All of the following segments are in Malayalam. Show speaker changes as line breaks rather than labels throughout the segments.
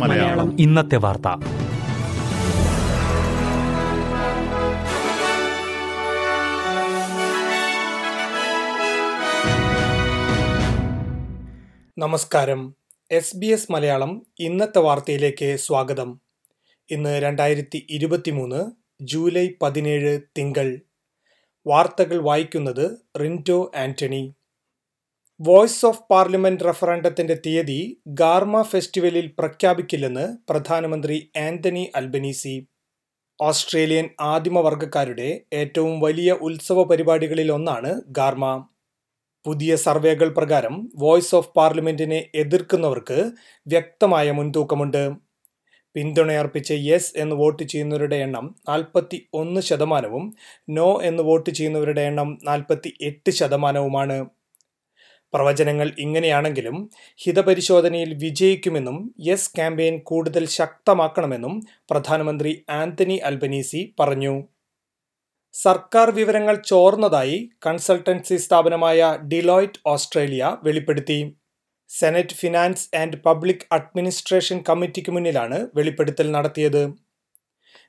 മലയാളം.
ഇന്നത്തെ വാർത്ത.
നമസ്കാരം. എസ് ബി എസ് മലയാളം ഇന്നത്തെ വാർത്തയിലേക്ക് സ്വാഗതം. ഇന്ന് രണ്ടായിരത്തി ഇരുപത്തിമൂന്ന് ജൂലൈ പതിനേഴ് തിങ്കൾ. വാർത്തകൾ വായിക്കുന്നത് Rinto Antony. Voice of parliament റഫറണ്ടത്തിന്റെ തീയതി ഗാർമ ഫെസ്റ്റിവലിൽ പ്രഖ്യാപിക്കില്ലെന്ന് പ്രധാനമന്ത്രി ആന്റണി അൽബനീസി. ഓസ്ട്രേലിയൻ ആദിമവർഗക്കാരുടെ ഏറ്റവും വലിയ ഉത്സവ പരിപാടികളിൽ ഒന്നാണ് ഗാർമ. പുതിയ സർവേകൾ പ്രകാരം വോയ്സ് ഓഫ് പാർലമെന്റിനെ എതിർക്കുന്നവർക്ക് വ്യക്തമായ മുൻതൂക്കമുണ്ട്. പിന്തുണയർപ്പിച്ച് യെസ് എന്ന് വോട്ട് ചെയ്യുന്നവരുടെ എണ്ണം നാൽപ്പത്തി ഒന്ന് ശതമാനവും നോ എന്ന് വോട്ട് ചെയ്യുന്നവരുടെ എണ്ണം നാൽപ്പത്തി എട്ട് ശതമാനവുമാണ്. പ്രവചനങ്ങൾ ഇങ്ങനെയാണെങ്കിലും ഹിതപരിശോധനയിൽ വിജയിക്കുമെന്നും യെസ് ക്യാമ്പയിൻ കൂടുതൽ ശക്തമാക്കണമെന്നും പ്രധാനമന്ത്രി ആന്റണി അൽബനീസി പറഞ്ഞു. സർക്കാർ വിവരങ്ങൾ ചോർന്നതായി കൺസൾട്ടൻസി സ്ഥാപനമായ ഡിലോയിറ്റ് ഓസ്ട്രേലിയ വെളിപ്പെടുത്തി. Senate Finance and Public Administration കമ്മിറ്റിക്ക് മുന്നിലാണ് വെളിപ്പെടുത്തൽ നടത്തിയത്.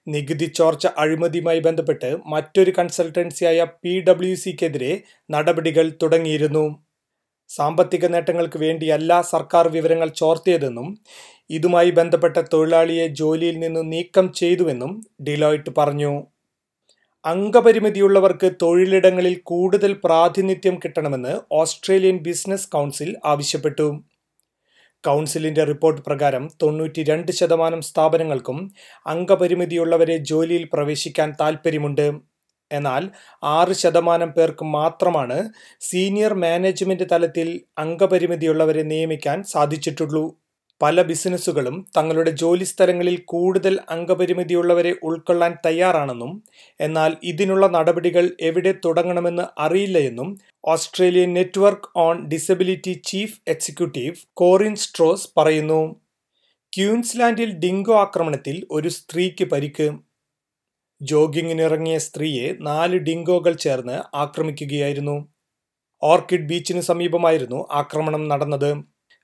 നികുതി ചോർച്ച അഴിമതിയുമായി ബന്ധപ്പെട്ട് മറ്റൊരു കൺസൾട്ടൻസിയായ പി ഡബ്ല്യു സിക്കെതിരെ നടപടികൾ തുടങ്ങിയിരുന്നു. സാമ്പത്തിക നേട്ടങ്ങൾക്ക് വേണ്ടിയല്ല സർക്കാർ വിവരങ്ങൾ ചോർത്തിയതെന്നും ഇതുമായി ബന്ധപ്പെട്ട തൊഴിലാളിയെ ജോലിയിൽ നിന്ന് നീക്കം ചെയ്തുവെന്നും ഡിലോയിറ്റ് പറഞ്ഞു. അംഗപരിമിതിയുള്ളവർക്ക് തൊഴിലിടങ്ങളിൽ കൂടുതൽ പ്രാതിനിധ്യം കിട്ടണമെന്ന് ഓസ്ട്രേലിയൻ ബിസിനസ് കൗൺസിൽ ആവശ്യപ്പെട്ടു. കൗൺസിലിന്റെ റിപ്പോർട്ട് പ്രകാരം തൊണ്ണൂറ്റി രണ്ട് ശതമാനം സ്ഥാപനങ്ങൾക്കും അംഗപരിമിതിയുള്ളവരെ ജോലിയിൽ പ്രവേശിക്കാൻ താൽപ്പര്യമുണ്ട്. എന്നാൽ ആറ് ശതമാനം പേർക്ക് മാത്രമാണ് സീനിയർ മാനേജ്മെന്റ് തലത്തിൽ അംഗപരിമിതിയുള്ളവരെ നിയമിക്കാൻ സാധിച്ചിട്ടുള്ളൂ. പല ബിസിനസ്സുകളും തങ്ങളുടെ ജോലി സ്ഥലങ്ങളിൽ കൂടുതൽ അംഗപരിമിതിയുള്ളവരെ ഉൾക്കൊള്ളാൻ തയ്യാറാണെന്നും എന്നാൽ ഇതിനുള്ള നടപടികൾ എവിടെ തുടങ്ങണമെന്ന് അറിയില്ല എന്നും Australian Network on Disability chief executive Corinne Strauss പറയുന്നു. ക്യൂൻസ്ലാൻഡിൽ ഡിങ്കോ ആക്രമണത്തിൽ ഒരു സ്ത്രീക്ക് പരിക്ക്. ജോഗിങ്ങിനിറങ്ങിയ സ്ത്രീയെ നാല് ഡിങ്കോകൾ ചേർന്ന് ആക്രമിക്കുകയായിരുന്നു. ഓർക്കിഡ് ബീച്ചിന് സമീപമായിരുന്നു ആക്രമണം നടന്നത്.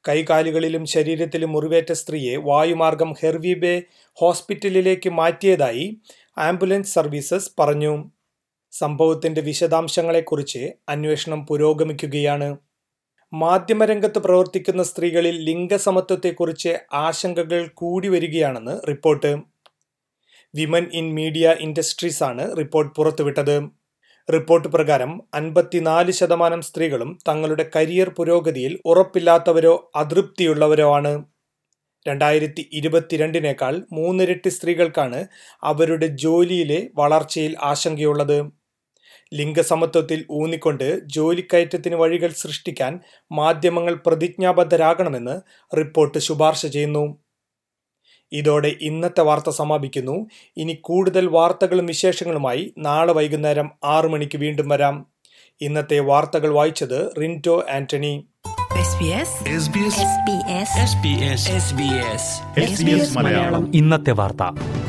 കൈകാലുകളിലും ശരീരത്തിലും മുറിവേറ്റ സ്ത്രീയെ വായുമാർഗം ഹെർവിബേ ഹോസ്പിറ്റലിലേക്ക് മാറ്റിയതായി ആംബുലൻസ് സർവീസസ് പറഞ്ഞു. സംഭവത്തിന്റെ വിശദാംശങ്ങളെക്കുറിച്ച് അന്വേഷണം പുരോഗമിക്കുകയാണ്. മാധ്യമരംഗത്ത് പ്രവർത്തിക്കുന്ന സ്ത്രീകളിൽ ലിംഗസമത്വത്തെക്കുറിച്ച് ആശങ്കകൾ കൂടി വരികയാണെന്ന് report. Women in Media industries ആണ് റിപ്പോർട്ട് പുറത്തുവിട്ടത്. റിപ്പോർട്ട് പ്രകാരം അൻപത്തിനാല് ശതമാനം സ്ത്രീകളും തങ്ങളുടെ കരിയർ പുരോഗതിയിൽ ഉറപ്പില്ലാത്തവരോ അതൃപ്തിയുള്ളവരോ ആണ്. രണ്ടായിരത്തി ഇരുപത്തിരണ്ടിനേക്കാൾ മൂന്നിരട്ടി സ്ത്രീകൾക്കാണ് അവരുടെ ജോലിയിലെ വളർച്ചയിൽ ആശങ്കയുള്ളത്. ലിംഗസമത്വത്തിൽ ഊന്നിക്കൊണ്ട് ജോലിക്കയറ്റത്തിന് വഴികൾ സൃഷ്ടിക്കാൻ മാധ്യമങ്ങൾ പ്രതിജ്ഞാബദ്ധരാകണമെന്ന് റിപ്പോർട്ട് ശുപാർശ ചെയ്യുന്നു. ഇതോടെ ഇന്നത്തെ വാർത്ത സമാപിക്കുന്നു. ഇനി കൂടുതൽ വാർത്തകളും വിശേഷങ്ങളുമായി നാളെ വൈകുന്നേരം ആറു മണിക്ക് വീണ്ടും വരാം. ഇന്നത്തെ വാർത്തകൾ വായിച്ചത് റിന്റോ ആന്റണി.
മലയാളം.
ഇന്നത്തെ വാർത്ത.